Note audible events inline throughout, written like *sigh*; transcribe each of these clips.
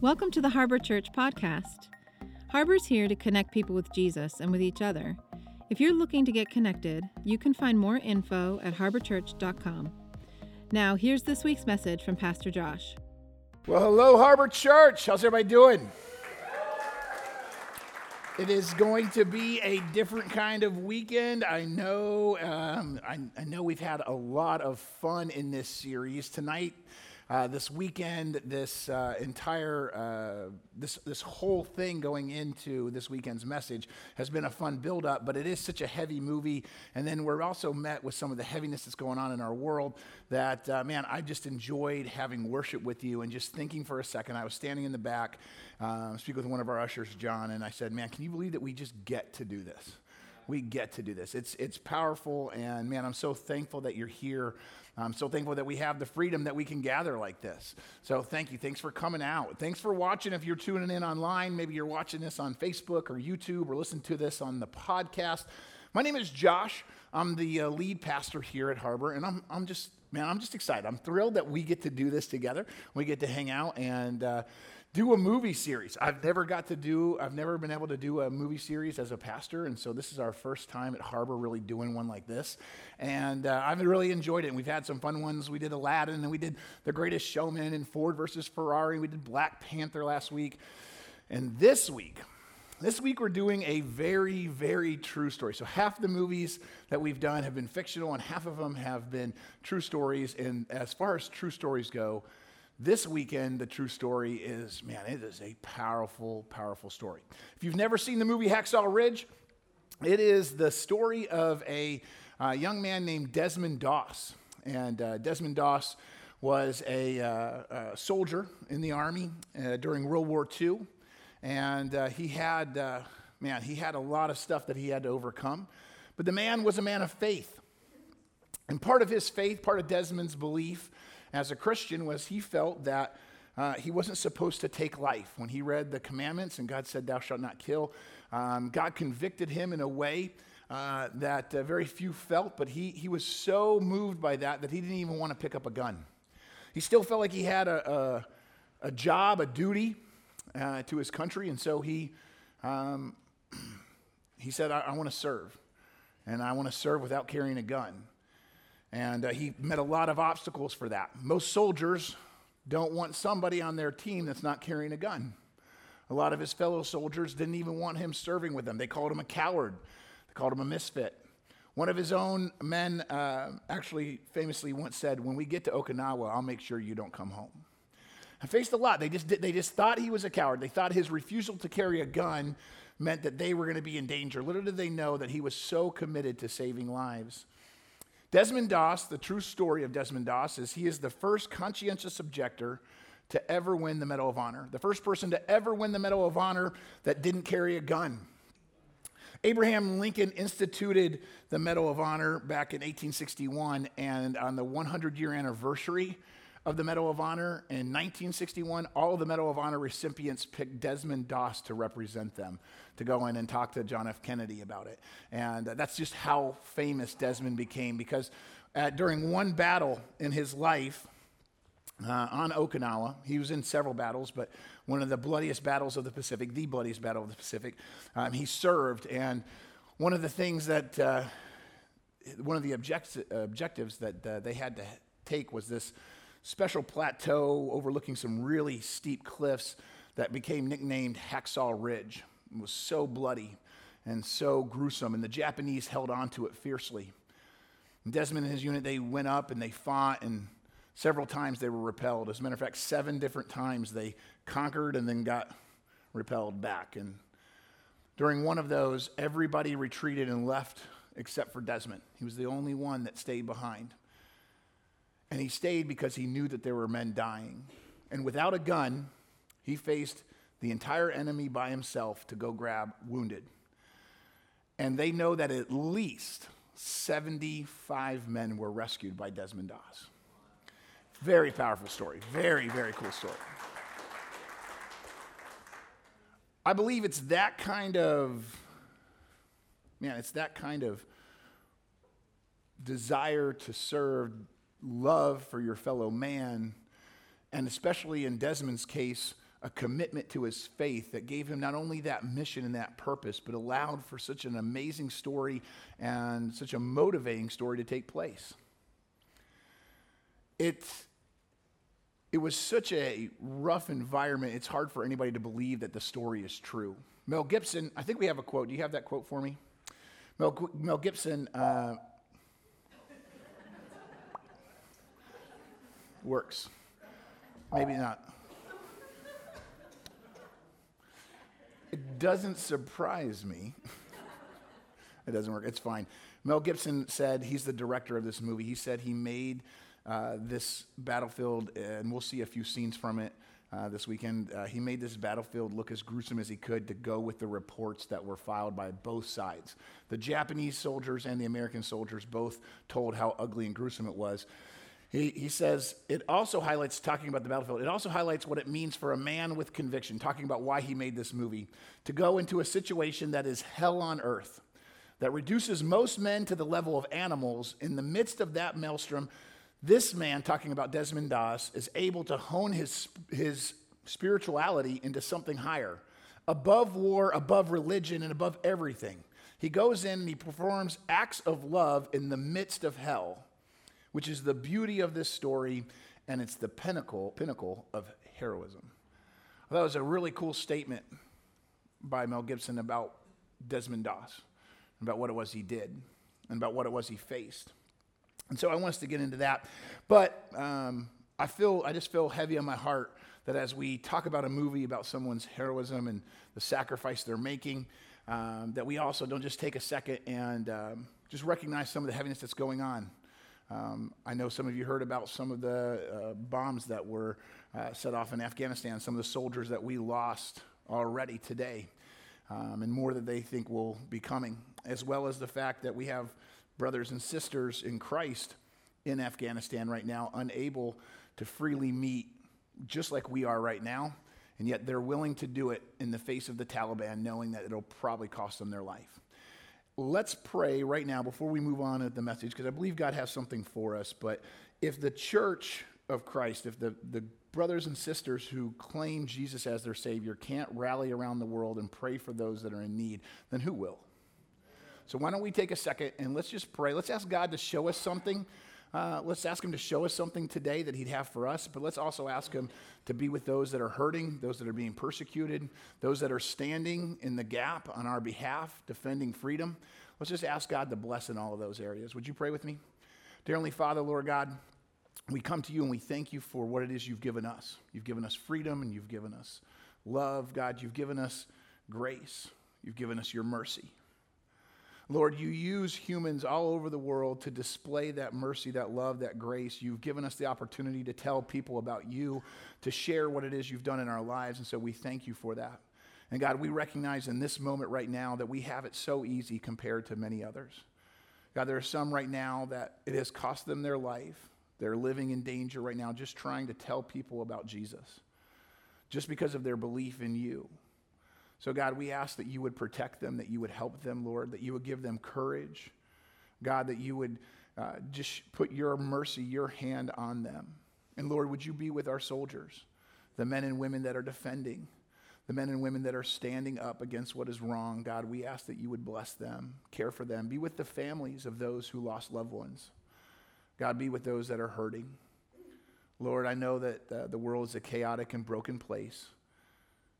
Welcome to the Harbor Church podcast. Harbor's here to connect people with Jesus and with each other. If you're looking to get connected, you can find more info at harborchurch.com. Now, here's this week's message from Pastor Josh. Well, hello, Harbor Church. How's everybody doing? It is going to be a different kind of weekend. I know. Um, I, I know we've had a lot of fun in this series tonight. Uh, this weekend, this uh, entire, uh, this, this whole thing going into this weekend's message has been a fun build up, but it is such a heavy movie. And then we're also met with some of the heaviness that's going on in our world that, uh, man, I just enjoyed having worship with you and just thinking for a second. I was standing in the back, uh, speaking with one of our ushers, John, and I said, man, can you believe that we just get to do this? we get to do this. It's, it's powerful, and man, I'm so thankful that you're here. I'm so thankful that we have the freedom that we can gather like this. So thank you. Thanks for coming out. Thanks for watching. If you're tuning in online, maybe you're watching this on Facebook or YouTube or listening to this on the podcast. My name is Josh. I'm the uh, lead pastor here at Harbor, and I'm, I'm just, man, I'm just excited. I'm thrilled that we get to do this together. We get to hang out and, uh, do a movie series. I've never got to do, I've never been able to do a movie series as a pastor, and so this is our first time at Harbor really doing one like this. And uh, I've really enjoyed it. And we've had some fun ones. We did Aladdin, and we did The Greatest Showman, and Ford versus Ferrari. We did Black Panther last week. And this week, this week we're doing a very, very true story. So half the movies that we've done have been fictional, and half of them have been true stories. And as far as true stories go, this weekend, the true story is man, it is a powerful, powerful story. If you've never seen the movie Hacksaw Ridge, it is the story of a uh, young man named Desmond Doss. And uh, Desmond Doss was a, uh, a, soldier in the army uh, during World War II. And uh, he had, uh, man, he had a lot of stuff that he had to overcome. But the man was a man of faith. And part of his faith, part of Desmond's belief, as a Christian was he felt that uh, he wasn't supposed to take life. When he read the commandments and God said, Thou shalt not kill, um, God convicted him in a way uh, that uh, very few felt, but he, he was so moved by that that he didn't even want to pick up a gun. He still felt like he had a, a, a job, a duty uh, to his country, and so he, um, *clears throat* he said, I, I want to serve, and I want to serve without carrying a gun. And uh, he met a lot of obstacles for that. Most soldiers don't want somebody on their team that's not carrying a gun. A lot of his fellow soldiers didn't even want him serving with them. They called him a coward, they called him a misfit. One of his own men uh, actually famously once said, When we get to Okinawa, I'll make sure you don't come home. I faced a lot. They just, did, they just thought he was a coward. They thought his refusal to carry a gun meant that they were going to be in danger. Little did they know that he was so committed to saving lives. Desmond Doss, the true story of Desmond Doss is he is the first conscientious objector to ever win the Medal of Honor, the first person to ever win the Medal of Honor that didn't carry a gun. Abraham Lincoln instituted the Medal of Honor back in 1861, and on the 100 year anniversary of the Medal of Honor in 1961, all of the Medal of Honor recipients picked Desmond Doss to represent them to go in and talk to John F. Kennedy about it. And that's just how famous Desmond became because uh, during one battle in his life, uh, on Okinawa. He was in several battles, but one of the bloodiest battles of the Pacific, the bloodiest battle of the Pacific, um, he served. And one of the things that, uh, one of the object- objectives that uh, they had to take was this special plateau overlooking some really steep cliffs that became nicknamed Hacksaw Ridge. It was so bloody and so gruesome, and the Japanese held on to it fiercely. And Desmond and his unit, they went up and they fought, and several times they were repelled. As a matter of fact, seven different times they conquered and then got repelled back. And during one of those, everybody retreated and left except for Desmond. He was the only one that stayed behind. And he stayed because he knew that there were men dying. And without a gun, he faced the entire enemy by himself to go grab wounded. And they know that at least 75 men were rescued by Desmond Doss. Very powerful story. Very, very cool story. I believe it's that kind of, man, it's that kind of desire to serve, love for your fellow man, and especially in Desmond's case, a commitment to his faith that gave him not only that mission and that purpose, but allowed for such an amazing story and such a motivating story to take place. It's, it was such a rough environment, it's hard for anybody to believe that the story is true. Mel Gibson, I think we have a quote. Do you have that quote for me? Mel, Mel Gibson uh, works. Maybe not. It doesn't surprise me. *laughs* it doesn't work. It's fine. Mel Gibson said, he's the director of this movie. He said he made uh, this battlefield, and we'll see a few scenes from it uh, this weekend. Uh, he made this battlefield look as gruesome as he could to go with the reports that were filed by both sides. The Japanese soldiers and the American soldiers both told how ugly and gruesome it was. He, he says it also highlights, talking about the battlefield, it also highlights what it means for a man with conviction, talking about why he made this movie, to go into a situation that is hell on earth, that reduces most men to the level of animals. In the midst of that maelstrom, this man, talking about Desmond Doss, is able to hone his, his spirituality into something higher, above war, above religion, and above everything. He goes in and he performs acts of love in the midst of hell which is the beauty of this story, and it's the pinnacle, pinnacle of heroism. It was a really cool statement by Mel Gibson about Desmond Doss, about what it was he did, and about what it was he faced. And so I want us to get into that. But um, I feel, I just feel heavy on my heart that as we talk about a movie about someone's heroism and the sacrifice they're making, um, that we also don't just take a second and um, just recognize some of the heaviness that's going on um, I know some of you heard about some of the uh, bombs that were uh, set off in Afghanistan, some of the soldiers that we lost already today, um, and more that they think will be coming, as well as the fact that we have brothers and sisters in Christ in Afghanistan right now, unable to freely meet just like we are right now, and yet they're willing to do it in the face of the Taliban, knowing that it'll probably cost them their life let's pray right now before we move on at the message, because I believe God has something for us. But if the church of Christ, if the, the brothers and sisters who claim Jesus as their Savior can't rally around the world and pray for those that are in need, then who will? So why don't we take a second and let's just pray. Let's ask God to show us something uh, let's ask him to show us something today that he'd have for us, but let's also ask him to be with those that are hurting, those that are being persecuted, those that are standing in the gap on our behalf, defending freedom. Let's just ask God to bless in all of those areas. Would you pray with me? Dear Father, Lord God, we come to you and we thank you for what it is you've given us. You've given us freedom and you've given us love. God, you've given us grace. You've given us your mercy. Lord, you use humans all over the world to display that mercy, that love, that grace. You've given us the opportunity to tell people about you, to share what it is you've done in our lives. And so we thank you for that. And God, we recognize in this moment right now that we have it so easy compared to many others. God, there are some right now that it has cost them their life. They're living in danger right now just trying to tell people about Jesus, just because of their belief in you. So, God, we ask that you would protect them, that you would help them, Lord, that you would give them courage. God, that you would uh, just put your mercy, your hand on them. And Lord, would you be with our soldiers, the men and women that are defending, the men and women that are standing up against what is wrong. God, we ask that you would bless them, care for them, be with the families of those who lost loved ones. God, be with those that are hurting. Lord, I know that uh, the world is a chaotic and broken place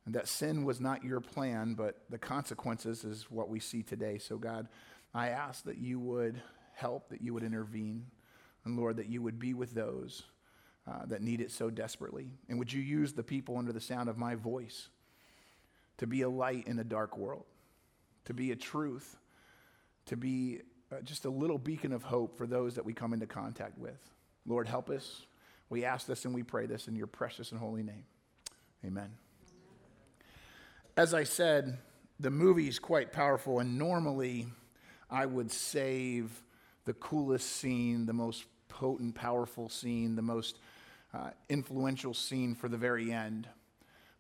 and that sin was not your plan, but the consequences is what we see today. So, God, I ask that you would help, that you would intervene, and Lord, that you would be with those uh, that need it so desperately. And would you use the people under the sound of my voice to be a light in a dark world, to be a truth, to be uh, just a little beacon of hope for those that we come into contact with. Lord, help us. We ask this and we pray this in your precious and holy name. Amen. As I said, the movie is quite powerful, and normally I would save the coolest scene, the most potent, powerful scene, the most uh, influential scene for the very end.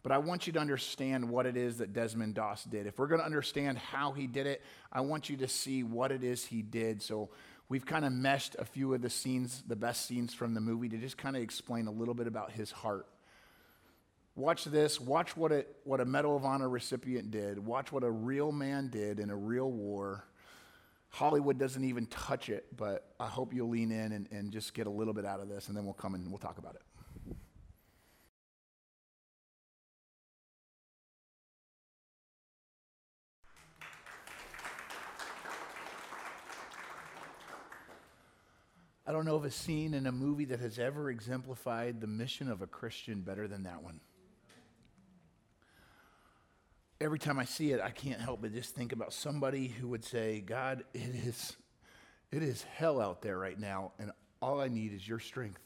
But I want you to understand what it is that Desmond Doss did. If we're going to understand how he did it, I want you to see what it is he did. So we've kind of meshed a few of the scenes, the best scenes from the movie, to just kind of explain a little bit about his heart Watch this. Watch what, it, what a Medal of Honor recipient did. Watch what a real man did in a real war. Hollywood doesn't even touch it, but I hope you'll lean in and, and just get a little bit out of this, and then we'll come and we'll talk about it. I don't know of a scene in a movie that has ever exemplified the mission of a Christian better than that one. Every time I see it, I can't help but just think about somebody who would say, God, it is, it is hell out there right now, and all I need is your strength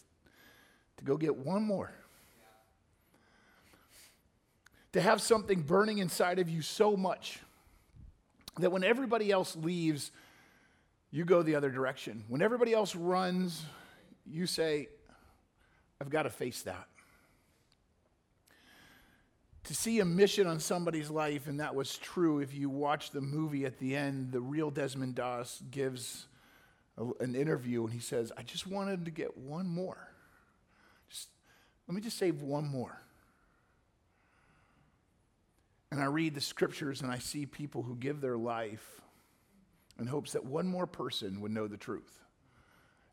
to go get one more. To have something burning inside of you so much that when everybody else leaves, you go the other direction. When everybody else runs, you say, I've got to face that. To see a mission on somebody's life, and that was true if you watch the movie at the end, the real Desmond Doss gives a, an interview and he says, I just wanted to get one more. Just, let me just save one more. And I read the scriptures and I see people who give their life in hopes that one more person would know the truth.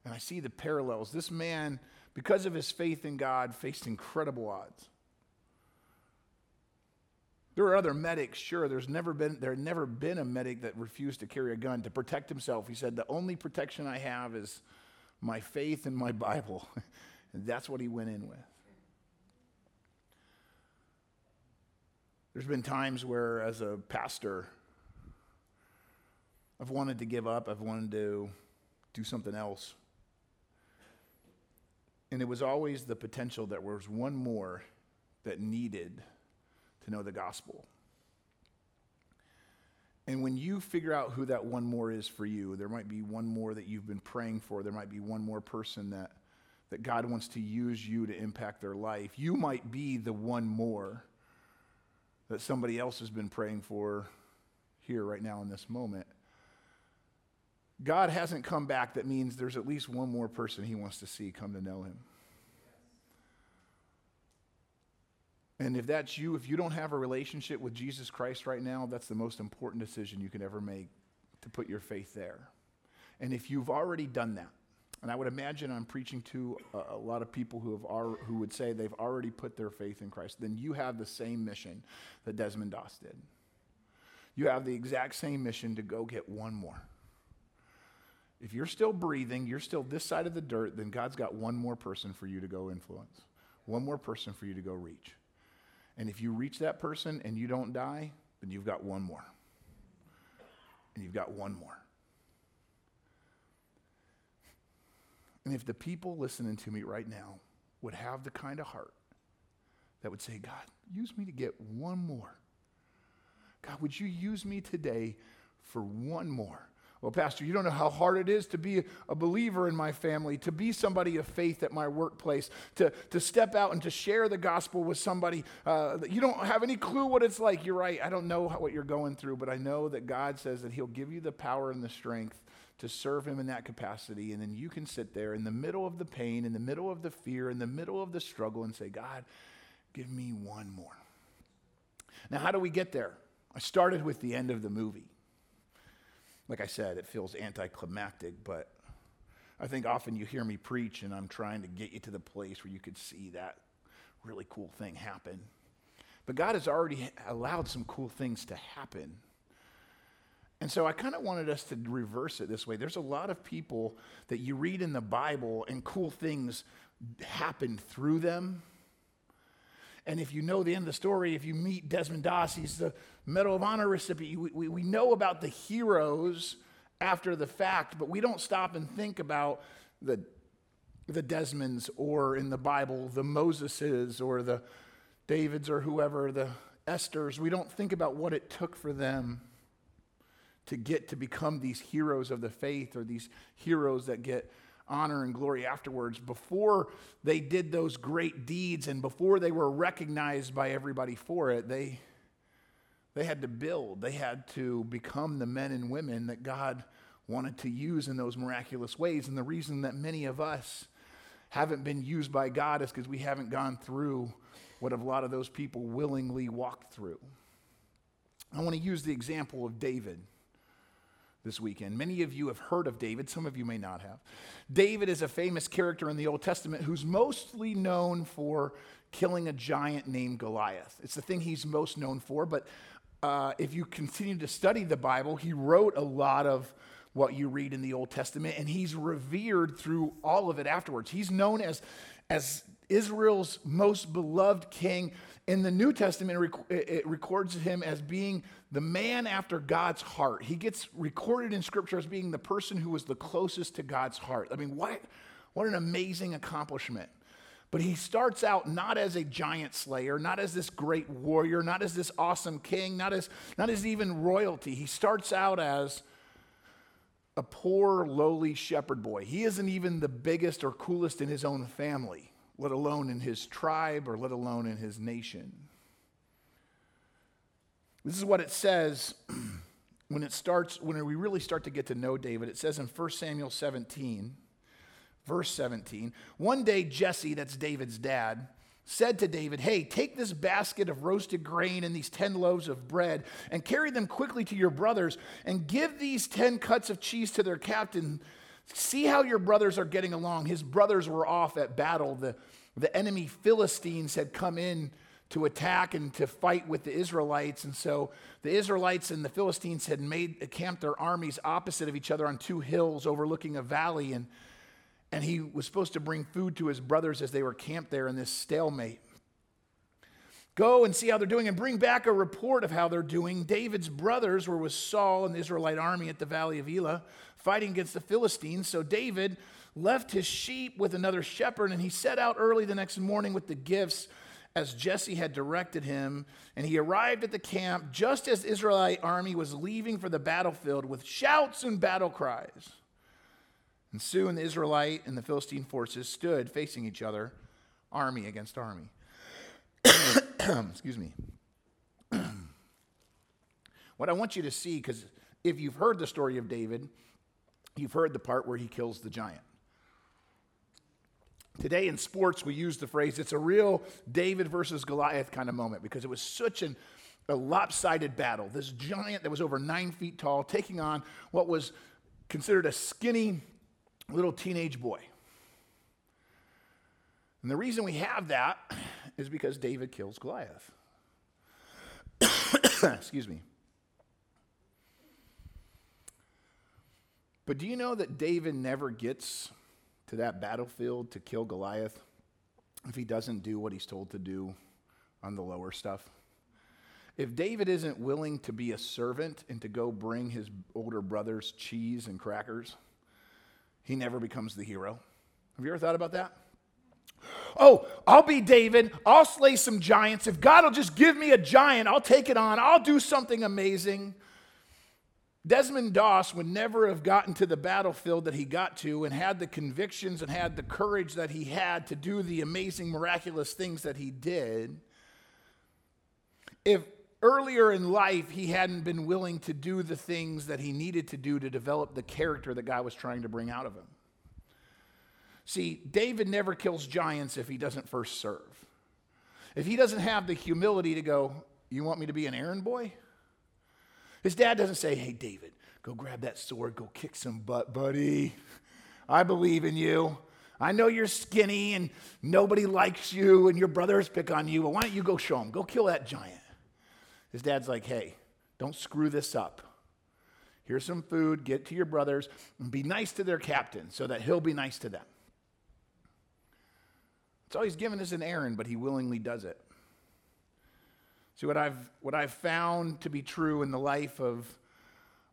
And I see the parallels. This man, because of his faith in God, faced incredible odds. There are other medics, sure. There's never been there had never been a medic that refused to carry a gun to protect himself. He said, "The only protection I have is my faith and my Bible," *laughs* and that's what he went in with. There's been times where, as a pastor, I've wanted to give up, I've wanted to do something else. And it was always the potential that there was one more that needed to know the gospel. And when you figure out who that one more is for you, there might be one more that you've been praying for, there might be one more person that, that God wants to use you to impact their life. You might be the one more that somebody else has been praying for here right now in this moment. God hasn't come back, that means there's at least one more person he wants to see come to know him. And if that's you, if you don't have a relationship with Jesus Christ right now, that's the most important decision you can ever make to put your faith there. And if you've already done that, and I would imagine I'm preaching to a, a lot of people who, have al- who would say they've already put their faith in Christ, then you have the same mission that Desmond Doss did. You have the exact same mission to go get one more. If you're still breathing, you're still this side of the dirt, then God's got one more person for you to go influence, one more person for you to go reach. And if you reach that person and you don't die, then you've got one more. And you've got one more. And if the people listening to me right now would have the kind of heart that would say, God, use me to get one more. God, would you use me today for one more? Well, Pastor, you don't know how hard it is to be a believer in my family, to be somebody of faith at my workplace, to, to step out and to share the gospel with somebody. Uh, you don't have any clue what it's like. You're right. I don't know what you're going through, but I know that God says that He'll give you the power and the strength to serve Him in that capacity. And then you can sit there in the middle of the pain, in the middle of the fear, in the middle of the struggle, and say, God, give me one more. Now, how do we get there? I started with the end of the movie. Like I said, it feels anticlimactic, but I think often you hear me preach and I'm trying to get you to the place where you could see that really cool thing happen. But God has already allowed some cool things to happen. And so I kind of wanted us to reverse it this way. There's a lot of people that you read in the Bible and cool things happen through them. And if you know the end of the story, if you meet Desmond Doss, he's the Medal of Honor recipient. We, we, we know about the heroes after the fact, but we don't stop and think about the, the Desmonds or in the Bible, the Moseses or the Davids or whoever, the Esthers. We don't think about what it took for them to get to become these heroes of the faith or these heroes that get honor and glory afterwards. Before they did those great deeds and before they were recognized by everybody for it, they, they had to build, they had to become the men and women that God wanted to use in those miraculous ways. And the reason that many of us haven't been used by God is because we haven't gone through what a lot of those people willingly walked through. I want to use the example of David this weekend. Many of you have heard of David, some of you may not have. David is a famous character in the Old Testament who's mostly known for killing a giant named Goliath. It's the thing he's most known for, but uh, if you continue to study the Bible, he wrote a lot of what you read in the Old Testament, and he's revered through all of it afterwards. He's known as, as Israel's most beloved king. In the New Testament, it records him as being the man after God's heart. He gets recorded in Scripture as being the person who was the closest to God's heart. I mean, what, what an amazing accomplishment. But he starts out not as a giant slayer, not as this great warrior, not as this awesome king, not as, not as even royalty. He starts out as a poor, lowly shepherd boy. He isn't even the biggest or coolest in his own family, let alone in his tribe or let alone in his nation. This is what it says *clears throat* when it starts, when we really start to get to know David. It says in 1 Samuel 17, verse 17, one day Jesse, that's David's dad, said to David, Hey, take this basket of roasted grain and these 10 loaves of bread and carry them quickly to your brothers and give these 10 cuts of cheese to their captain. See how your brothers are getting along. His brothers were off at battle. The, the enemy Philistines had come in to attack and to fight with the Israelites. And so the Israelites and the Philistines had made camped their armies opposite of each other on two hills overlooking a valley. And and he was supposed to bring food to his brothers as they were camped there in this stalemate. Go and see how they're doing and bring back a report of how they're doing. David's brothers were with Saul and the Israelite army at the valley of Elah, fighting against the Philistines. So David left his sheep with another shepherd, and he set out early the next morning with the gifts as Jesse had directed him. And he arrived at the camp just as the Israelite army was leaving for the battlefield with shouts and battle cries. And soon the Israelite and the Philistine forces stood facing each other, army against army. *coughs* Excuse me. *coughs* what I want you to see, because if you've heard the story of David, you've heard the part where he kills the giant. Today in sports, we use the phrase, it's a real David versus Goliath kind of moment because it was such an, a lopsided battle. This giant that was over nine feet tall taking on what was considered a skinny little teenage boy. And the reason we have that is because David kills Goliath. *coughs* Excuse me. But do you know that David never gets to that battlefield to kill Goliath if he doesn't do what he's told to do on the lower stuff? If David isn't willing to be a servant and to go bring his older brothers cheese and crackers, he never becomes the hero. Have you ever thought about that? Oh, I'll be David. I'll slay some giants. If God will just give me a giant, I'll take it on. I'll do something amazing. Desmond Doss would never have gotten to the battlefield that he got to and had the convictions and had the courage that he had to do the amazing, miraculous things that he did if earlier in life, he hadn't been willing to do the things that he needed to do to develop the character that God was trying to bring out of him. See, David never kills giants if he doesn't first serve. If he doesn't have the humility to go, You want me to be an errand boy? His dad doesn't say, Hey, David, go grab that sword, go kick some butt, buddy. I believe in you. I know you're skinny and nobody likes you and your brothers pick on you, but why don't you go show them? Go kill that giant. His dad's like, hey, don't screw this up. Here's some food, get to your brothers, and be nice to their captain so that he'll be nice to them. It's all he's given us an errand, but he willingly does it. See, what I've, what I've found to be true in the life of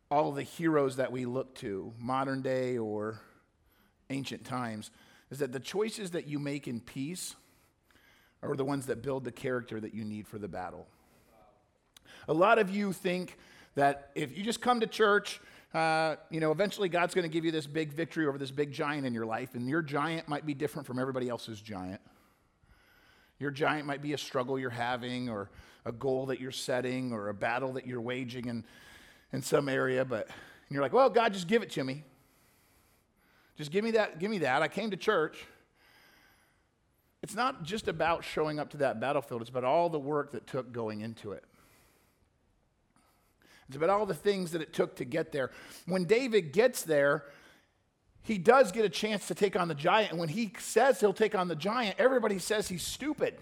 all the heroes that we look to, modern day or ancient times, is that the choices that you make in peace are the ones that build the character that you need for the battle. A lot of you think that if you just come to church, uh, you know, eventually God's going to give you this big victory over this big giant in your life, and your giant might be different from everybody else's giant. Your giant might be a struggle you're having, or a goal that you're setting, or a battle that you're waging in, in some area, but you're like, well, God, just give it to me. Just give me that, give me that. I came to church. it's not just about showing up to that battlefield, it's about all the work that took going into it. It's about all the things that it took to get there. When David gets there, he does get a chance to take on the giant. And when he says he'll take on the giant, everybody says he's stupid.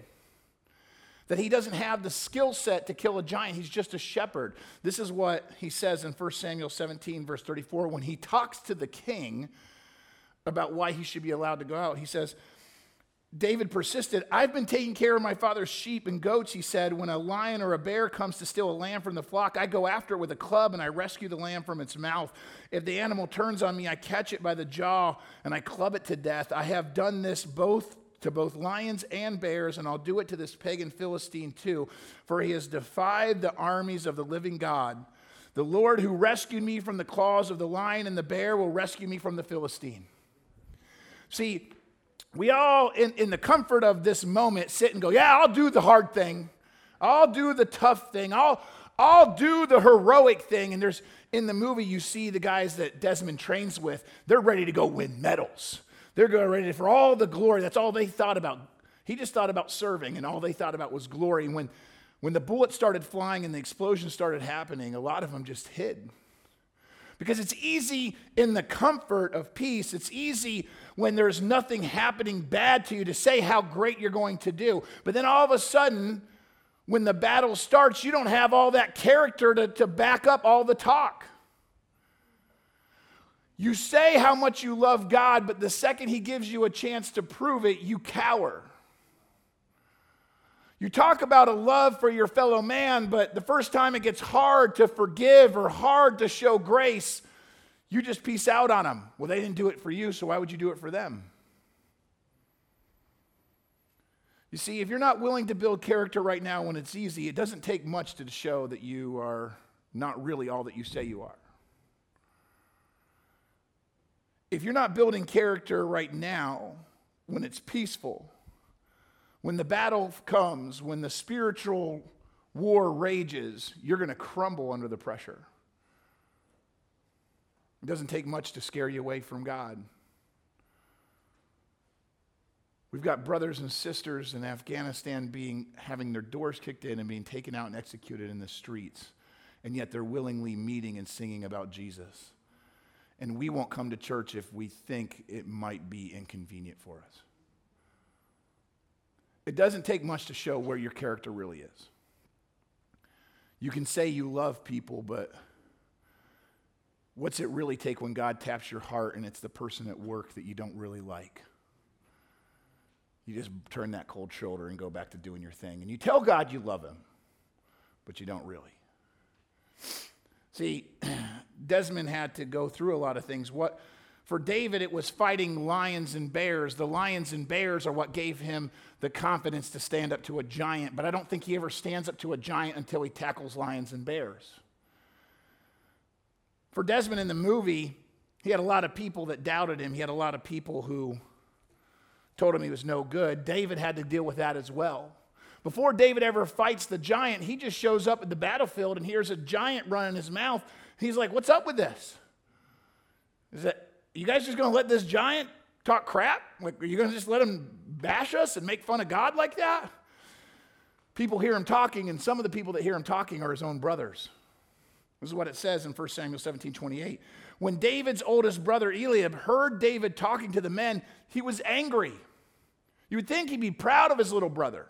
That he doesn't have the skill set to kill a giant. He's just a shepherd. This is what he says in 1 Samuel 17, verse 34, when he talks to the king about why he should be allowed to go out. He says, David persisted, I've been taking care of my father's sheep and goats, he said. When a lion or a bear comes to steal a lamb from the flock, I go after it with a club and I rescue the lamb from its mouth. If the animal turns on me, I catch it by the jaw and I club it to death. I have done this both to both lions and bears, and I'll do it to this pagan Philistine too, for he has defied the armies of the living God. The Lord who rescued me from the claws of the lion and the bear will rescue me from the Philistine. See, we all, in, in the comfort of this moment, sit and go, Yeah, I'll do the hard thing. I'll do the tough thing. I'll, I'll do the heroic thing. And there's, in the movie, you see the guys that Desmond trains with, they're ready to go win medals. They're going ready for all the glory. That's all they thought about. He just thought about serving, and all they thought about was glory. And when, when the bullets started flying and the explosion started happening, a lot of them just hid. Because it's easy in the comfort of peace, it's easy when there's nothing happening bad to you to say how great you're going to do. But then all of a sudden, when the battle starts, you don't have all that character to, to back up all the talk. You say how much you love God, but the second He gives you a chance to prove it, you cower. You talk about a love for your fellow man, but the first time it gets hard to forgive or hard to show grace, you just peace out on them. Well, they didn't do it for you, so why would you do it for them? You see, if you're not willing to build character right now when it's easy, it doesn't take much to show that you are not really all that you say you are. If you're not building character right now when it's peaceful, when the battle comes, when the spiritual war rages, you're going to crumble under the pressure. It doesn't take much to scare you away from God. We've got brothers and sisters in Afghanistan being having their doors kicked in and being taken out and executed in the streets. And yet they're willingly meeting and singing about Jesus. And we won't come to church if we think it might be inconvenient for us. It doesn't take much to show where your character really is. You can say you love people, but what's it really take when God taps your heart and it's the person at work that you don't really like? You just turn that cold shoulder and go back to doing your thing. And you tell God you love him, but you don't really. See, *clears throat* Desmond had to go through a lot of things. What for David, it was fighting lions and bears. The lions and bears are what gave him the confidence to stand up to a giant, but I don't think he ever stands up to a giant until he tackles lions and bears. For Desmond in the movie, he had a lot of people that doubted him. He had a lot of people who told him he was no good. David had to deal with that as well. Before David ever fights the giant, he just shows up at the battlefield and hears a giant run in his mouth. He's like, What's up with this? Is that you guys just to let this giant talk crap? Like, are you to just let him bash us and make fun of God like that? People hear him talking, and some of the people that hear him talking are his own brothers. This is what it says in 1 Samuel 17 28. When David's oldest brother Eliab heard David talking to the men, he was angry. You would think he'd be proud of his little brother,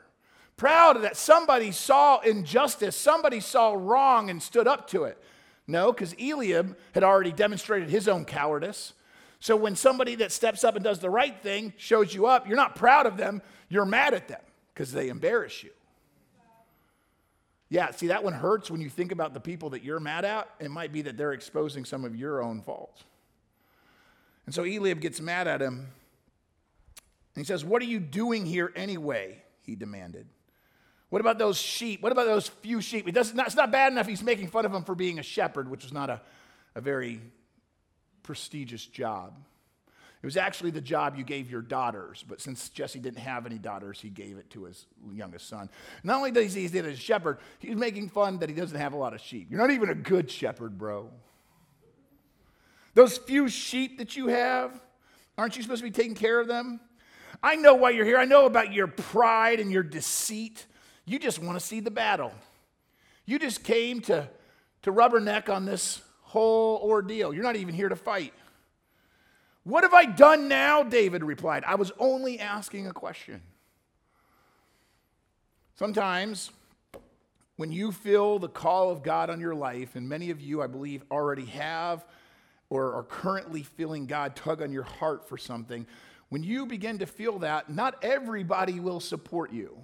proud that somebody saw injustice, somebody saw wrong and stood up to it. No, because Eliab had already demonstrated his own cowardice. So when somebody that steps up and does the right thing shows you up, you're not proud of them, you're mad at them because they embarrass you. Yeah, see, that one hurts when you think about the people that you're mad at. It might be that they're exposing some of your own faults. And so Eliab gets mad at him. And he says, What are you doing here anyway? He demanded. What about those sheep? What about those few sheep? It does not, it's not bad enough he's making fun of them for being a shepherd, which was not a, a very prestigious job. It was actually the job you gave your daughters, but since Jesse didn't have any daughters, he gave it to his youngest son. Not only does he do it as a shepherd, he's making fun that he doesn't have a lot of sheep. You're not even a good shepherd, bro. Those few sheep that you have, aren't you supposed to be taking care of them? I know why you're here. I know about your pride and your deceit. You just want to see the battle. You just came to, to rubberneck on this whole ordeal. You're not even here to fight. What have I done now? David replied. I was only asking a question. Sometimes, when you feel the call of God on your life, and many of you, I believe, already have or are currently feeling God tug on your heart for something, when you begin to feel that, not everybody will support you.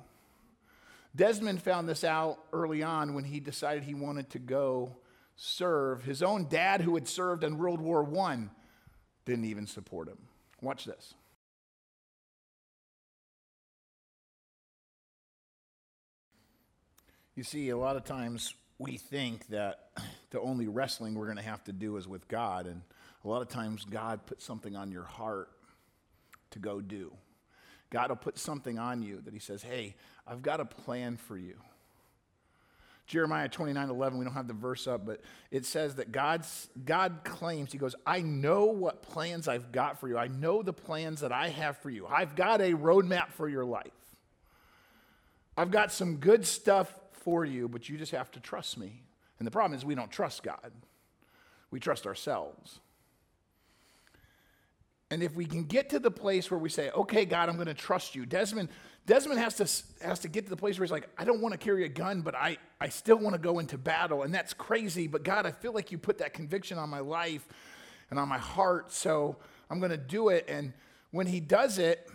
Desmond found this out early on when he decided he wanted to go serve. His own dad, who had served in World War I, didn't even support him. Watch this. You see, a lot of times we think that the only wrestling we're going to have to do is with God. And a lot of times God puts something on your heart to go do. God will put something on you that He says, Hey, I've got a plan for you. Jeremiah 29 11, we don't have the verse up, but it says that God's, God claims, He goes, I know what plans I've got for you. I know the plans that I have for you. I've got a roadmap for your life. I've got some good stuff for you, but you just have to trust me. And the problem is, we don't trust God, we trust ourselves. And if we can get to the place where we say, okay, God, I'm going to trust you. Desmond, Desmond has to, has to get to the place where he's like, I don't want to carry a gun, but I, I still want to go into battle. And that's crazy. But God, I feel like you put that conviction on my life and on my heart. So I'm going to do it. And when he does it,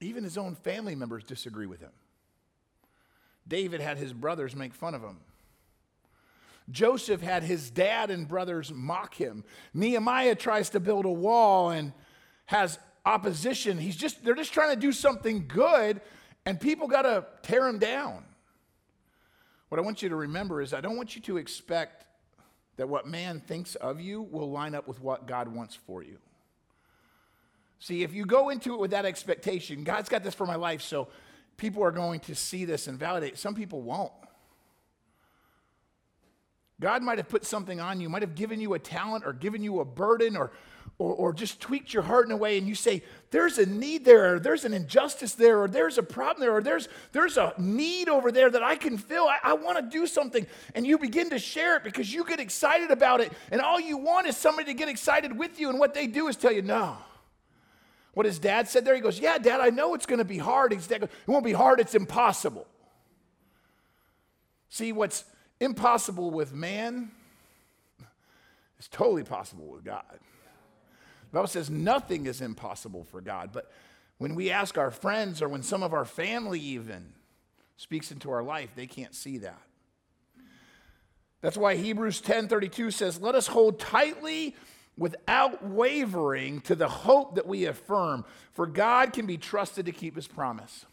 even his own family members disagree with him. David had his brothers make fun of him. Joseph had his dad and brothers mock him. Nehemiah tries to build a wall and has opposition. He's just they're just trying to do something good and people got to tear him down. What I want you to remember is I don't want you to expect that what man thinks of you will line up with what God wants for you. See, if you go into it with that expectation, God's got this for my life, so people are going to see this and validate. Some people won't. God might have put something on you, might have given you a talent or given you a burden or, or, or, just tweaked your heart in a way, and you say, There's a need there, or there's an injustice there, or there's a problem there, or there's, there's a need over there that I can fill. I, I want to do something. And you begin to share it because you get excited about it. And all you want is somebody to get excited with you. And what they do is tell you, No. What his dad said there, he goes, Yeah, dad, I know it's going to be hard. It won't be hard, it's impossible. See, what's impossible with man is totally possible with God. The Bible says nothing is impossible for God. But when we ask our friends or when some of our family even speaks into our life, they can't see that. That's why Hebrews 10:32 says, "Let us hold tightly without wavering to the hope that we affirm, for God can be trusted to keep his promise."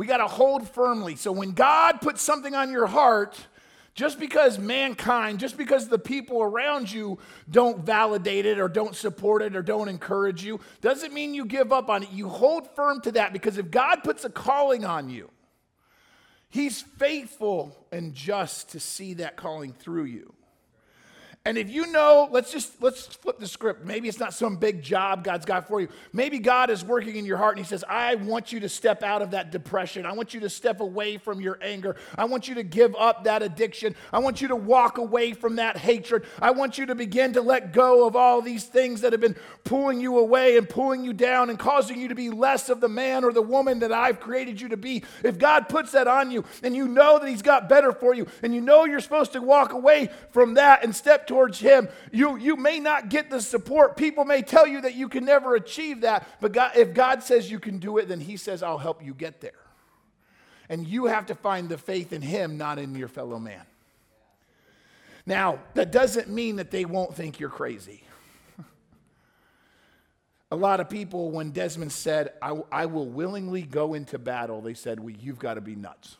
We got to hold firmly. So when God puts something on your heart, just because mankind, just because the people around you don't validate it or don't support it or don't encourage you, doesn't mean you give up on it. You hold firm to that because if God puts a calling on you, He's faithful and just to see that calling through you. And if you know, let's just let's flip the script. Maybe it's not some big job God's got for you. Maybe God is working in your heart and he says, "I want you to step out of that depression. I want you to step away from your anger. I want you to give up that addiction. I want you to walk away from that hatred. I want you to begin to let go of all these things that have been pulling you away and pulling you down and causing you to be less of the man or the woman that I've created you to be." If God puts that on you and you know that he's got better for you and you know you're supposed to walk away from that and step towards Him, you, you may not get the support. People may tell you that you can never achieve that, but God, if God says you can do it, then He says, I'll help you get there. And you have to find the faith in Him, not in your fellow man. Now, that doesn't mean that they won't think you're crazy. *laughs* A lot of people, when Desmond said, I, I will willingly go into battle, they said, well, You've got to be nuts.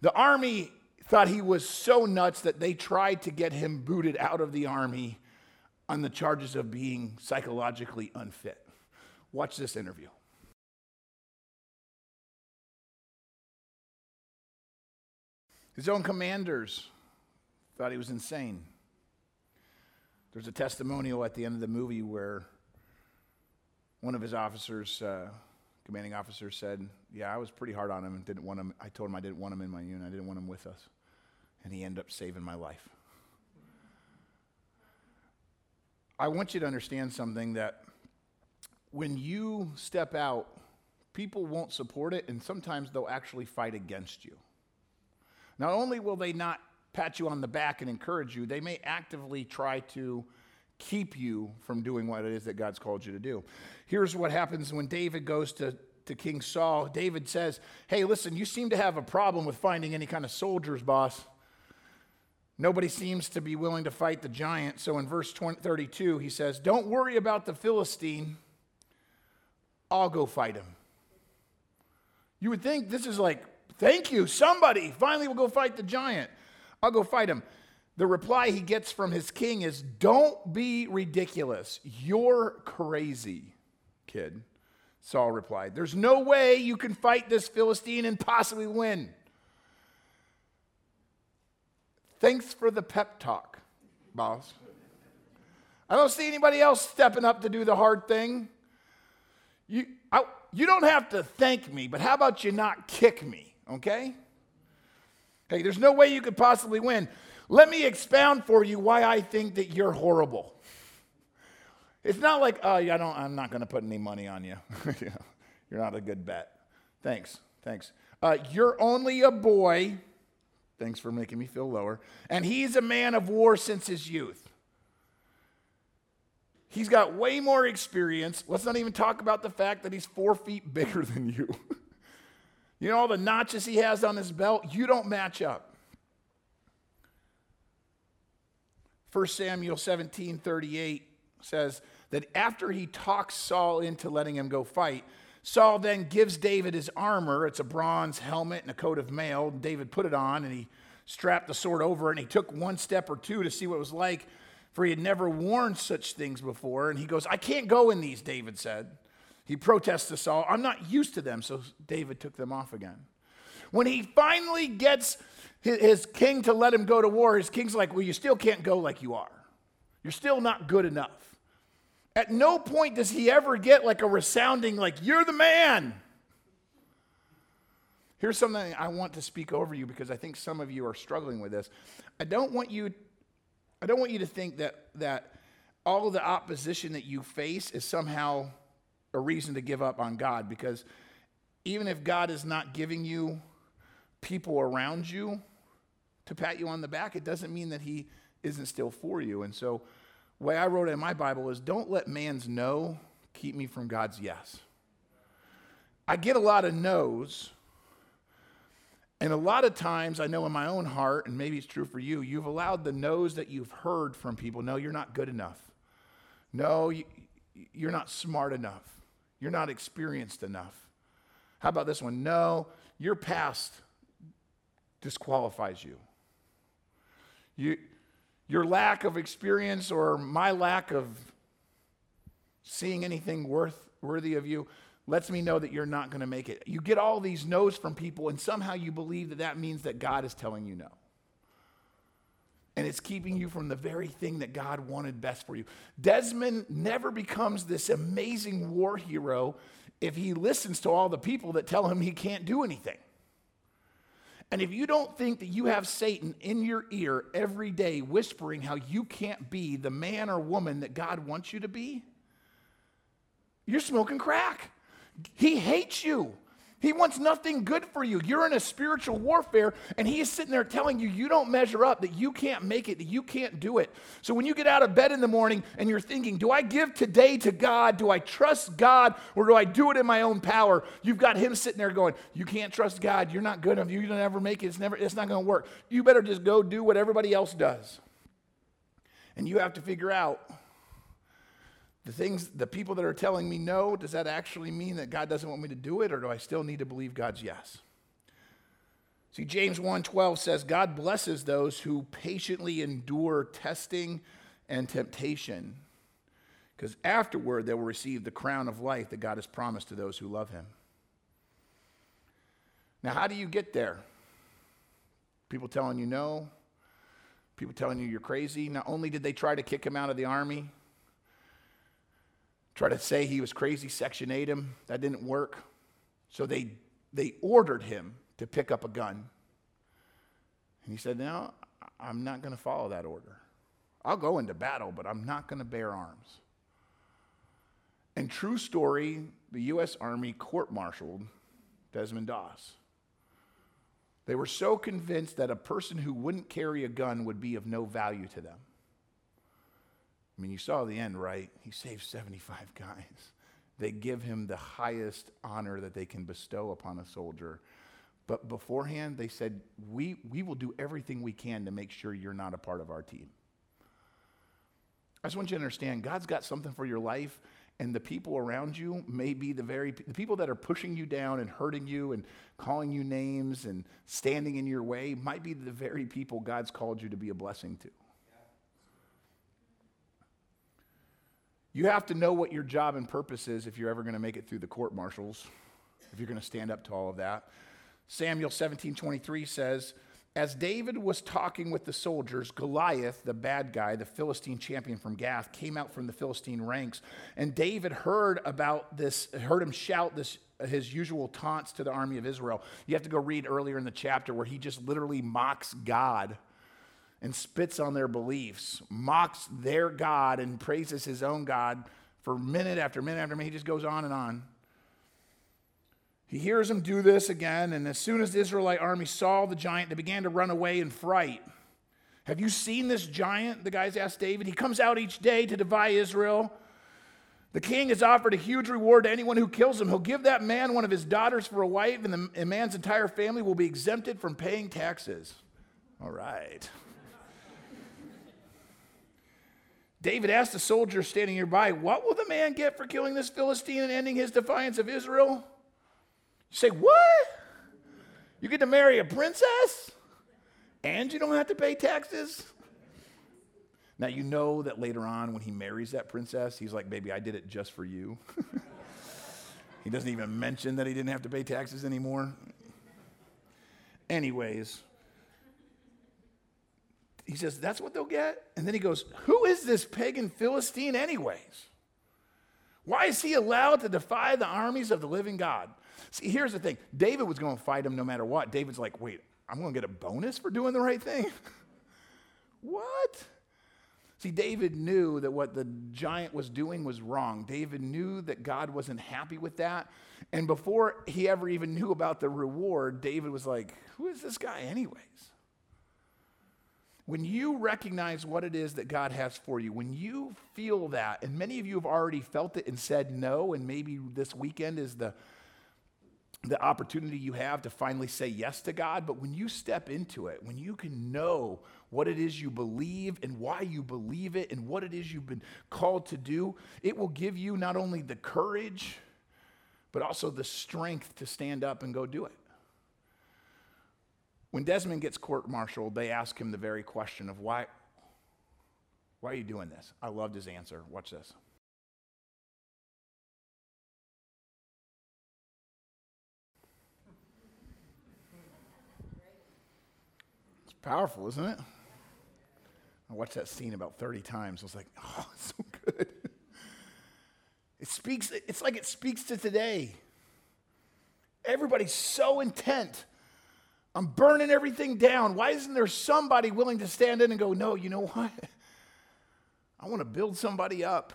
The army thought he was so nuts that they tried to get him booted out of the army on the charges of being psychologically unfit. Watch this interview. His own commanders thought he was insane. There's a testimonial at the end of the movie where one of his officers, uh, commanding officer said, Yeah, I was pretty hard on him and didn't want him. I told him I didn't want him in my unit, I didn't want him with us. And he ended up saving my life. I want you to understand something that when you step out, people won't support it, and sometimes they'll actually fight against you. Not only will they not pat you on the back and encourage you, they may actively try to keep you from doing what it is that God's called you to do. Here's what happens when David goes to, to King Saul. David says, Hey, listen, you seem to have a problem with finding any kind of soldiers, boss. Nobody seems to be willing to fight the giant. So in verse 20, 32, he says, Don't worry about the Philistine. I'll go fight him. You would think this is like, thank you, somebody finally will go fight the giant. I'll go fight him. The reply he gets from his king is, Don't be ridiculous. You're crazy, kid. Saul replied, There's no way you can fight this Philistine and possibly win. Thanks for the pep talk, boss. I don't see anybody else stepping up to do the hard thing. You, I, you don't have to thank me, but how about you not kick me, okay? Okay, there's no way you could possibly win. Let me expound for you why I think that you're horrible. It's not like, oh, I don't, I'm not going to put any money on you. *laughs* you're not a good bet. Thanks, thanks. Uh, you're only a boy. Thanks for making me feel lower. And he's a man of war since his youth. He's got way more experience. Let's not even talk about the fact that he's four feet *laughs* bigger than you. *laughs* you know all the notches he has on his belt? You don't match up. 1 Samuel 17 38 says that after he talks Saul into letting him go fight, Saul then gives David his armor. It's a bronze helmet and a coat of mail. David put it on and he strapped the sword over it and he took one step or two to see what it was like, for he had never worn such things before. And he goes, I can't go in these, David said. He protests to Saul, I'm not used to them. So David took them off again. When he finally gets his king to let him go to war, his king's like, Well, you still can't go like you are. You're still not good enough. At no point does he ever get like a resounding, like, You're the man. Here's something I want to speak over you because I think some of you are struggling with this. I don't want you, I don't want you to think that, that all of the opposition that you face is somehow a reason to give up on God because even if God is not giving you people around you, to pat you on the back, it doesn't mean that he isn't still for you. And so, way I wrote it in my Bible is don't let man's no keep me from God's yes. I get a lot of no's. And a lot of times, I know in my own heart, and maybe it's true for you, you've allowed the no's that you've heard from people no, you're not good enough. No, you, you're not smart enough. You're not experienced enough. How about this one? No, your past disqualifies you. You, your lack of experience or my lack of seeing anything worth, worthy of you lets me know that you're not going to make it. You get all these no's from people, and somehow you believe that that means that God is telling you no. And it's keeping you from the very thing that God wanted best for you. Desmond never becomes this amazing war hero if he listens to all the people that tell him he can't do anything. And if you don't think that you have Satan in your ear every day whispering how you can't be the man or woman that God wants you to be, you're smoking crack. He hates you. He wants nothing good for you. You're in a spiritual warfare, and he is sitting there telling you you don't measure up, that you can't make it, that you can't do it. So when you get out of bed in the morning and you're thinking, do I give today to God? Do I trust God? Or do I do it in my own power? You've got him sitting there going, You can't trust God. You're not good enough. You'll never make it. It's, never, it's not going to work. You better just go do what everybody else does. And you have to figure out the things, the people that are telling me no, does that actually mean that God doesn't want me to do it, or do I still need to believe God's yes? See, James 1:12 says, God blesses those who patiently endure testing and temptation, because afterward they will receive the crown of life that God has promised to those who love him. Now, how do you get there? People telling you no, people telling you you're crazy. Not only did they try to kick him out of the army, Try to say he was crazy, Section 8 him. That didn't work. So they, they ordered him to pick up a gun. And he said, No, I'm not going to follow that order. I'll go into battle, but I'm not going to bear arms. And true story, the U.S. Army court martialed Desmond Doss. They were so convinced that a person who wouldn't carry a gun would be of no value to them. I mean, you saw the end, right? He saved 75 *laughs* guys. They give him the highest honor that they can bestow upon a soldier. But beforehand, they said, we, we will do everything we can to make sure you're not a part of our team. I just want you to understand God's got something for your life, and the people around you may be the very the people that are pushing you down and hurting you and calling you names and standing in your way might be the very people God's called you to be a blessing to. You have to know what your job and purpose is if you're ever going to make it through the court martials, if you're going to stand up to all of that. Samuel 17 23 says, As David was talking with the soldiers, Goliath, the bad guy, the Philistine champion from Gath, came out from the Philistine ranks. And David heard about this, heard him shout this, his usual taunts to the army of Israel. You have to go read earlier in the chapter where he just literally mocks God and spits on their beliefs, mocks their God and praises his own God for minute after minute after minute. He just goes on and on. He hears them do this again, and as soon as the Israelite army saw the giant, they began to run away in fright. Have you seen this giant? The guys asked David. He comes out each day to defy Israel. The king has offered a huge reward to anyone who kills him. He'll give that man one of his daughters for a wife, and the man's entire family will be exempted from paying taxes. All right. David asked the soldier standing nearby, What will the man get for killing this Philistine and ending his defiance of Israel? You say, What? You get to marry a princess? And you don't have to pay taxes? Now, you know that later on, when he marries that princess, he's like, Baby, I did it just for you. *laughs* he doesn't even mention that he didn't have to pay taxes anymore. Anyways, he says, That's what they'll get? And then he goes, Who is this pagan Philistine, anyways? Why is he allowed to defy the armies of the living God? See, here's the thing David was going to fight him no matter what. David's like, Wait, I'm going to get a bonus for doing the right thing? *laughs* what? See, David knew that what the giant was doing was wrong. David knew that God wasn't happy with that. And before he ever even knew about the reward, David was like, Who is this guy, anyways? When you recognize what it is that God has for you, when you feel that, and many of you have already felt it and said no, and maybe this weekend is the, the opportunity you have to finally say yes to God, but when you step into it, when you can know what it is you believe and why you believe it and what it is you've been called to do, it will give you not only the courage, but also the strength to stand up and go do it. When Desmond gets court martialed, they ask him the very question of why, why are you doing this? I loved his answer. Watch this. It's powerful, isn't it? I watched that scene about 30 times. I was like, *laughs* oh, it's so good. It speaks, it's like it speaks to today. Everybody's so intent I'm burning everything down. Why isn't there somebody willing to stand in and go, no, you know what? *laughs* I want to build somebody up.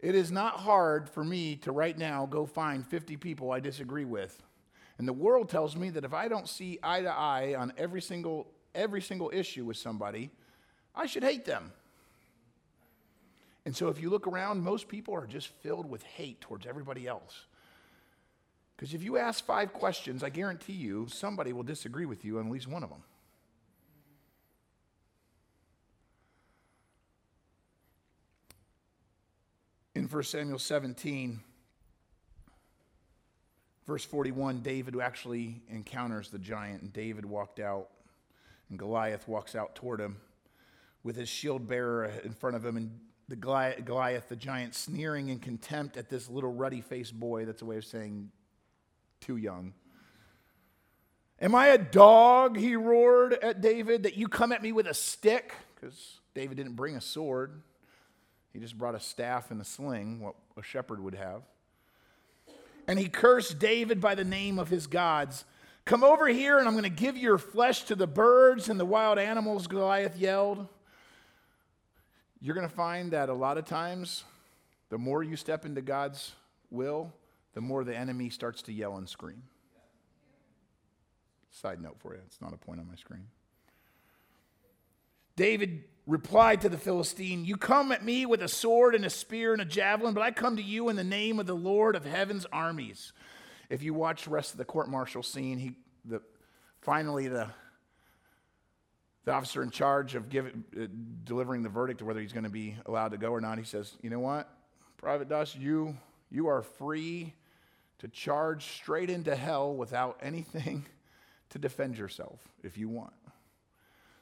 It is not hard for me to right now go find 50 people I disagree with. And the world tells me that if I don't see eye to eye on every single, every single issue with somebody, I should hate them. And so if you look around, most people are just filled with hate towards everybody else. Because if you ask five questions, I guarantee you somebody will disagree with you on at least one of them. In 1 Samuel 17, verse 41, David actually encounters the giant, and David walked out, and Goliath walks out toward him with his shield bearer in front of him, and the Goliath, the giant, sneering in contempt at this little ruddy faced boy. That's a way of saying too young. Am I a dog, he roared at David, that you come at me with a stick? Because David didn't bring a sword. He just brought a staff and a sling, what a shepherd would have. And he cursed David by the name of his gods. Come over here, and I'm going to give your flesh to the birds and the wild animals, Goliath yelled. You're going to find that a lot of times, the more you step into God's will, the more the enemy starts to yell and scream. Side note for you, it's not a point on my screen. David replied to the Philistine, You come at me with a sword and a spear and a javelin, but I come to you in the name of the Lord of heaven's armies. If you watch the rest of the court martial scene, he, the, finally the, the officer in charge of giving, uh, delivering the verdict of whether he's going to be allowed to go or not, he says, You know what, Private Doss, you, you are free to charge straight into hell without anything *laughs* to defend yourself if you want.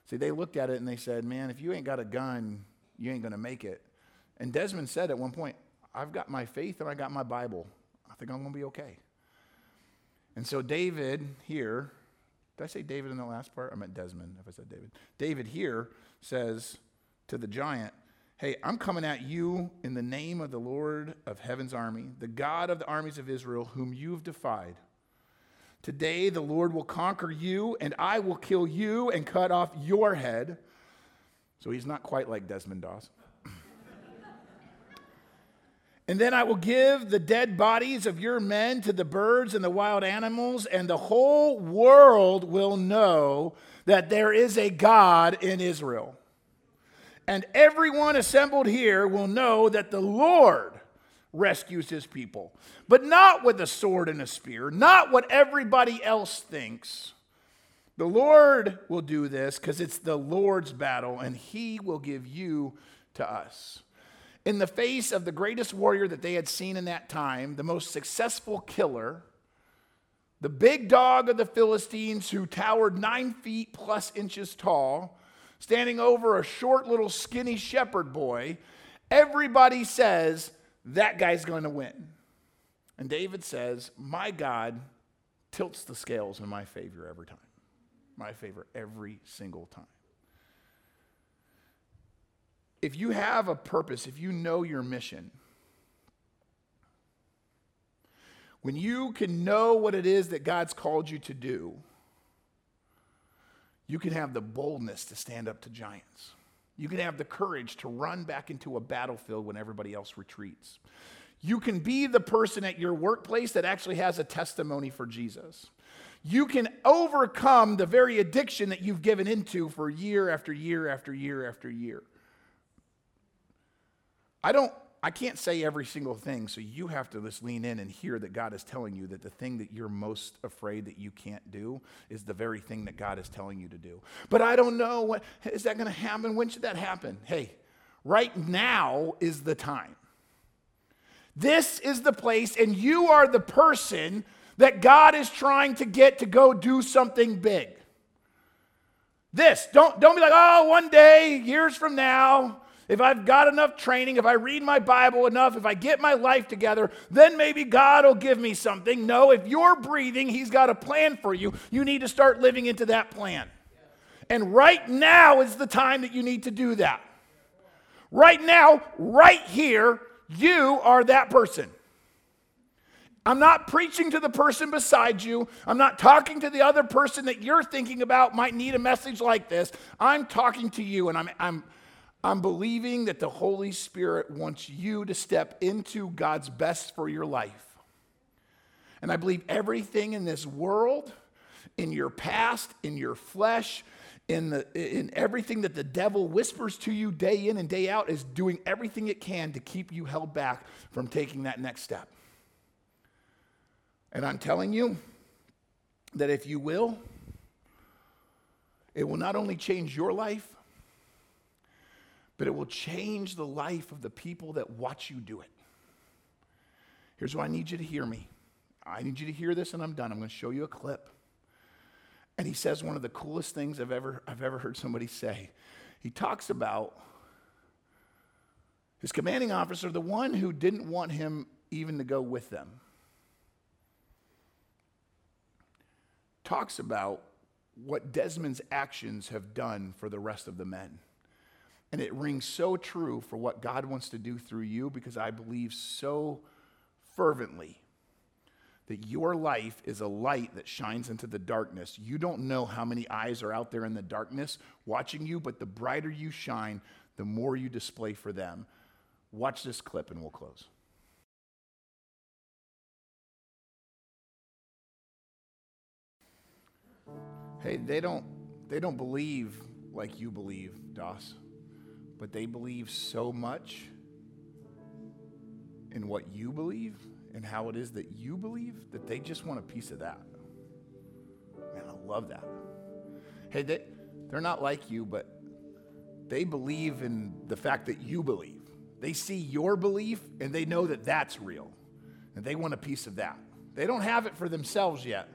See, they looked at it and they said, Man, if you ain't got a gun, you ain't going to make it. And Desmond said at one point, I've got my faith and I got my Bible. I think I'm going to be okay. And so David here, did I say David in the last part? I meant Desmond if I said David. David here says to the giant, Hey, I'm coming at you in the name of the Lord of heaven's army, the God of the armies of Israel, whom you've defied. Today the Lord will conquer you, and I will kill you and cut off your head. So he's not quite like Desmond Doss. *laughs* and then I will give the dead bodies of your men to the birds and the wild animals, and the whole world will know that there is a God in Israel. And everyone assembled here will know that the Lord rescues his people. But not with a sword and a spear, not what everybody else thinks. The Lord will do this because it's the Lord's battle, and he will give you to us. In the face of the greatest warrior that they had seen in that time, the most successful killer, the big dog of the Philistines who towered nine feet plus inches tall, standing over a short little skinny shepherd boy, everybody says, that guy's going to win. And David says, My God tilts the scales in my favor every time. My favor every single time. If you have a purpose, if you know your mission, when you can know what it is that God's called you to do, you can have the boldness to stand up to giants. You can have the courage to run back into a battlefield when everybody else retreats. You can be the person at your workplace that actually has a testimony for Jesus. You can overcome the very addiction that you've given into for year after year after year after year. I don't I can't say every single thing, so you have to just lean in and hear that God is telling you that the thing that you're most afraid that you can't do is the very thing that God is telling you to do. But I don't know what is that going to happen? When should that happen? Hey, right now is the time. This is the place, and you are the person that God is trying to get to go do something big. This, don't, don't be like, oh, one day, years from now, if I've got enough training, if I read my Bible enough, if I get my life together, then maybe God will give me something. No, if you're breathing, He's got a plan for you. You need to start living into that plan. And right now is the time that you need to do that. Right now, right here, you are that person. I'm not preaching to the person beside you. I'm not talking to the other person that you're thinking about might need a message like this. I'm talking to you, and I'm, I'm I'm believing that the Holy Spirit wants you to step into God's best for your life. And I believe everything in this world, in your past, in your flesh, in, the, in everything that the devil whispers to you day in and day out is doing everything it can to keep you held back from taking that next step. And I'm telling you that if you will, it will not only change your life, but it will change the life of the people that watch you do it. Here's why I need you to hear me. I need you to hear this, and I'm done. I'm going to show you a clip. And he says one of the coolest things I've ever, I've ever heard somebody say. He talks about his commanding officer, the one who didn't want him even to go with them, talks about what Desmond's actions have done for the rest of the men. And it rings so true for what God wants to do through you because I believe so fervently that your life is a light that shines into the darkness. You don't know how many eyes are out there in the darkness watching you, but the brighter you shine, the more you display for them. Watch this clip and we'll close. Hey, they don't they don't believe like you believe, Doss, but they believe so much in what you believe and how it is that you believe that they just want a piece of that. Man, I love that. Hey, they, they're not like you, but they believe in the fact that you believe. They see your belief and they know that that's real. And they want a piece of that. They don't have it for themselves yet,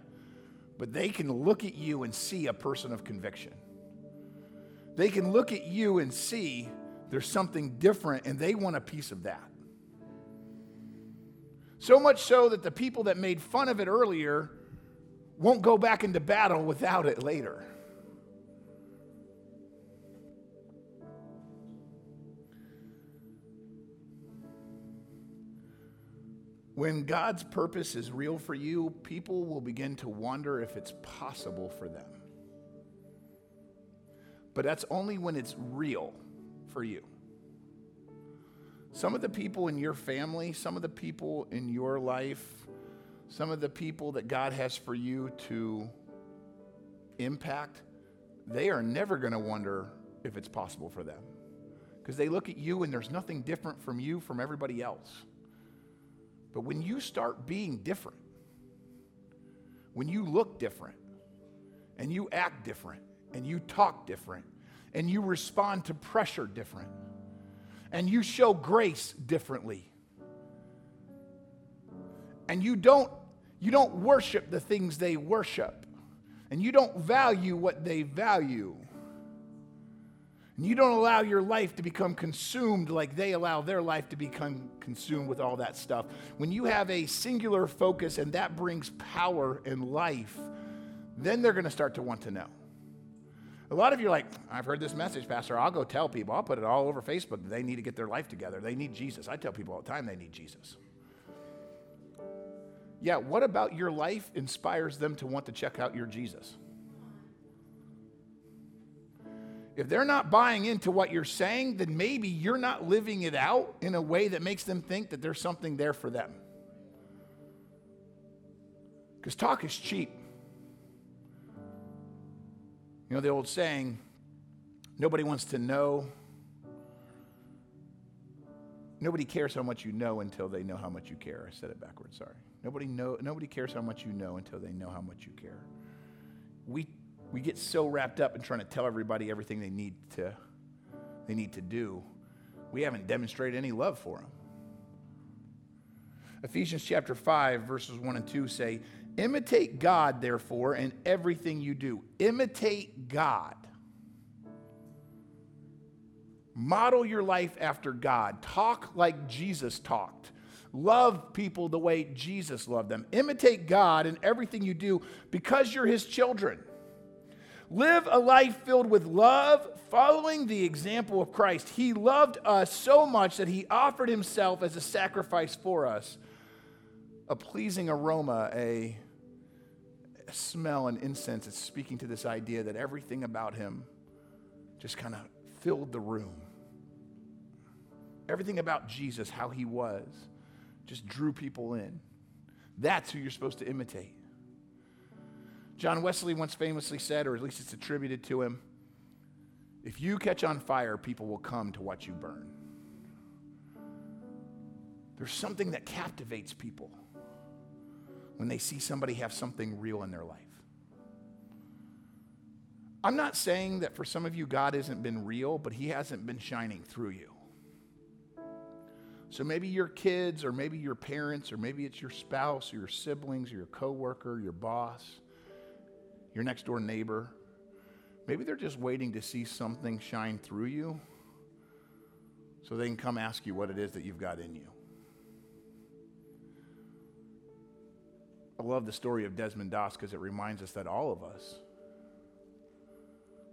but they can look at you and see a person of conviction. They can look at you and see there's something different and they want a piece of that. So much so that the people that made fun of it earlier won't go back into battle without it later. When God's purpose is real for you, people will begin to wonder if it's possible for them. But that's only when it's real for you. Some of the people in your family, some of the people in your life, some of the people that God has for you to impact, they are never going to wonder if it's possible for them. Because they look at you and there's nothing different from you from everybody else. But when you start being different, when you look different, and you act different, and you talk different, and you respond to pressure different, and you show grace differently. And you don't you don't worship the things they worship. And you don't value what they value. And you don't allow your life to become consumed like they allow their life to become consumed with all that stuff. When you have a singular focus and that brings power and life, then they're going to start to want to know. A lot of you are like, I've heard this message, Pastor. I'll go tell people. I'll put it all over Facebook they need to get their life together. They need Jesus. I tell people all the time they need Jesus. Yeah, what about your life inspires them to want to check out your Jesus? If they're not buying into what you're saying, then maybe you're not living it out in a way that makes them think that there's something there for them. Because talk is cheap. You know the old saying, nobody wants to know. Nobody cares how much you know until they know how much you care. I said it backwards, sorry. Nobody, know, nobody cares how much you know until they know how much you care. We, we get so wrapped up in trying to tell everybody everything they need to, they need to do, we haven't demonstrated any love for them. Ephesians chapter 5, verses 1 and 2 say, Imitate God, therefore, in everything you do. Imitate God. Model your life after God. Talk like Jesus talked. Love people the way Jesus loved them. Imitate God in everything you do because you're his children. Live a life filled with love, following the example of Christ. He loved us so much that he offered himself as a sacrifice for us, a pleasing aroma, a smell and incense, it's speaking to this idea that everything about him just kind of filled the room. Everything about Jesus, how he was, just drew people in. That's who you're supposed to imitate. John Wesley once famously said, or at least it's attributed to him, if you catch on fire, people will come to watch you burn. There's something that captivates people when they see somebody have something real in their life. I'm not saying that for some of you, God hasn't been real, but He hasn't been shining through you. So maybe your kids, or maybe your parents, or maybe it's your spouse, or your siblings, or your coworker, your boss, your next door neighbor. Maybe they're just waiting to see something shine through you so they can come ask you what it is that you've got in you. I love the story of Desmond Doss because it reminds us that all of us,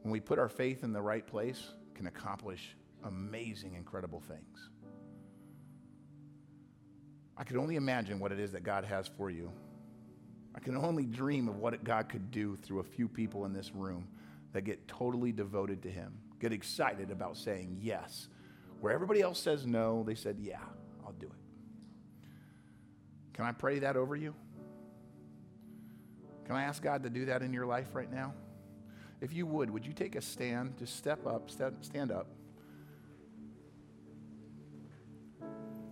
when we put our faith in the right place, can accomplish amazing, incredible things. I can only imagine what it is that God has for you. I can only dream of what God could do through a few people in this room that get totally devoted to Him, get excited about saying yes. Where everybody else says no, they said, Yeah, I'll do it. Can I pray that over you? Can I ask God to do that in your life right now? If you would, would you take a stand? Just step up, stand up.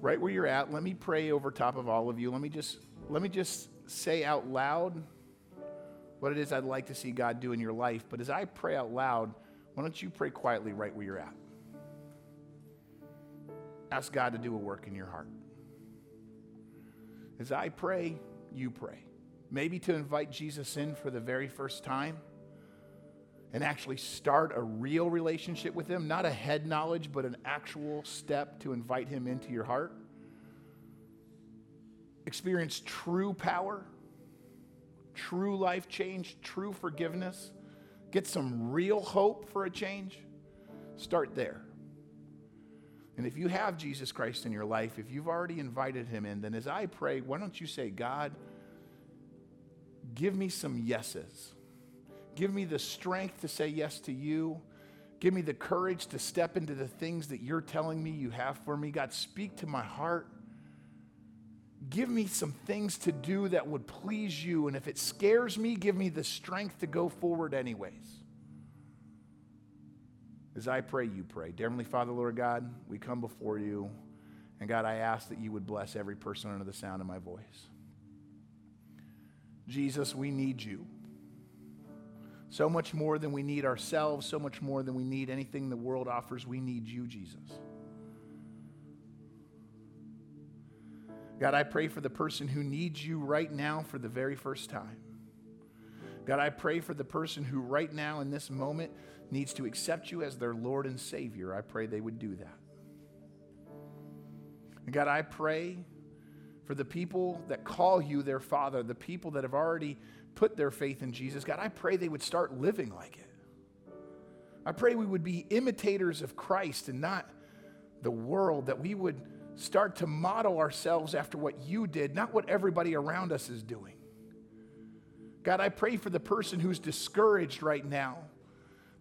Right where you're at, let me pray over top of all of you. Let me just let me just say out loud what it is I'd like to see God do in your life. But as I pray out loud, why don't you pray quietly right where you're at? Ask God to do a work in your heart. As I pray, you pray. Maybe to invite Jesus in for the very first time and actually start a real relationship with Him, not a head knowledge, but an actual step to invite Him into your heart. Experience true power, true life change, true forgiveness, get some real hope for a change, start there. And if you have Jesus Christ in your life, if you've already invited him in, then as I pray, why don't you say, God, give me some yeses. Give me the strength to say yes to you. Give me the courage to step into the things that you're telling me you have for me. God, speak to my heart give me some things to do that would please you. And if it scares me, give me the strength to go forward, anyways. As I pray, you pray. Dear Heavenly Father, Lord God, we come before you. And God, I ask that you would bless every person under the sound of my voice. Jesus, we need you. So much more than we need ourselves, so much more than we need anything the world offers. We need you, Jesus. God, I pray for the person who needs you right now for the very first time. God, I pray for the person who right now in this moment needs to accept you as their Lord and Savior. I pray they would do that. God, I pray for the people that call you their Father, the people that have already put their faith in Jesus. God, I pray they would start living like it. I pray we would be imitators of Christ and not the world, that we would start to model ourselves after what you did, not what everybody around us is doing. God, I pray for the person who's discouraged right now.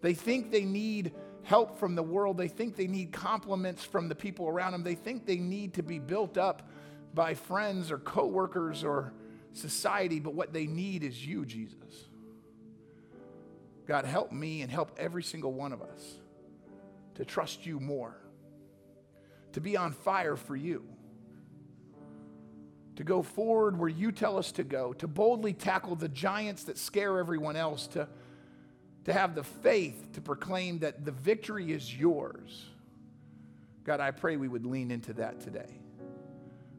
They think they need help from the world. They think they need compliments from the people around them. They think they need to be built up by friends or coworkers or society, but what they need is you, Jesus. God, help me and help every single one of us to trust you more to be on fire for you, to go forward where you tell us to go, to boldly tackle the giants that scare everyone else, to, to have the faith to proclaim that the victory is yours. God, I pray we would lean into that today.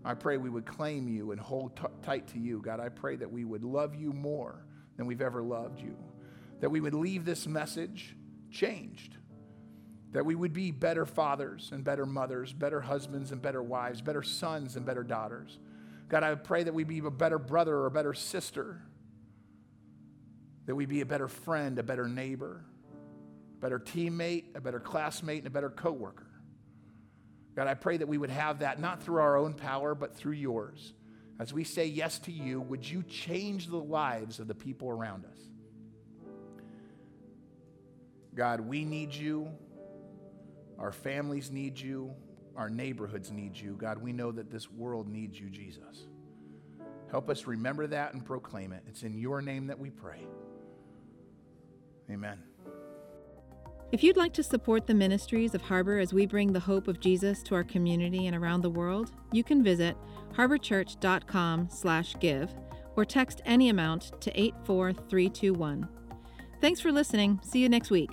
I pray we would claim you and hold t- tight to you. God, I pray that we would love you more than we've ever loved you, that we would leave this message changed that we would be better fathers and better mothers, better husbands and better wives, better sons and better daughters. God, I pray that we be a better brother or a better sister, that we be a better friend, a better neighbor, a better teammate, a better classmate, and a better coworker. God, I pray that we would have that not through our own power, but through yours. As we say yes to you, would you change the lives of the people around us? God, we need you. Our families need you. Our neighborhoods need you. God, we know that this world needs you, Jesus. Help us remember that and proclaim it. It's in your name that we pray. Amen. If you'd like to support the ministries of Harbor as we bring the hope of Jesus to our community and around the world, you can visit harborchurch.com/give or text any amount to 84321. Thanks for listening. See you next week.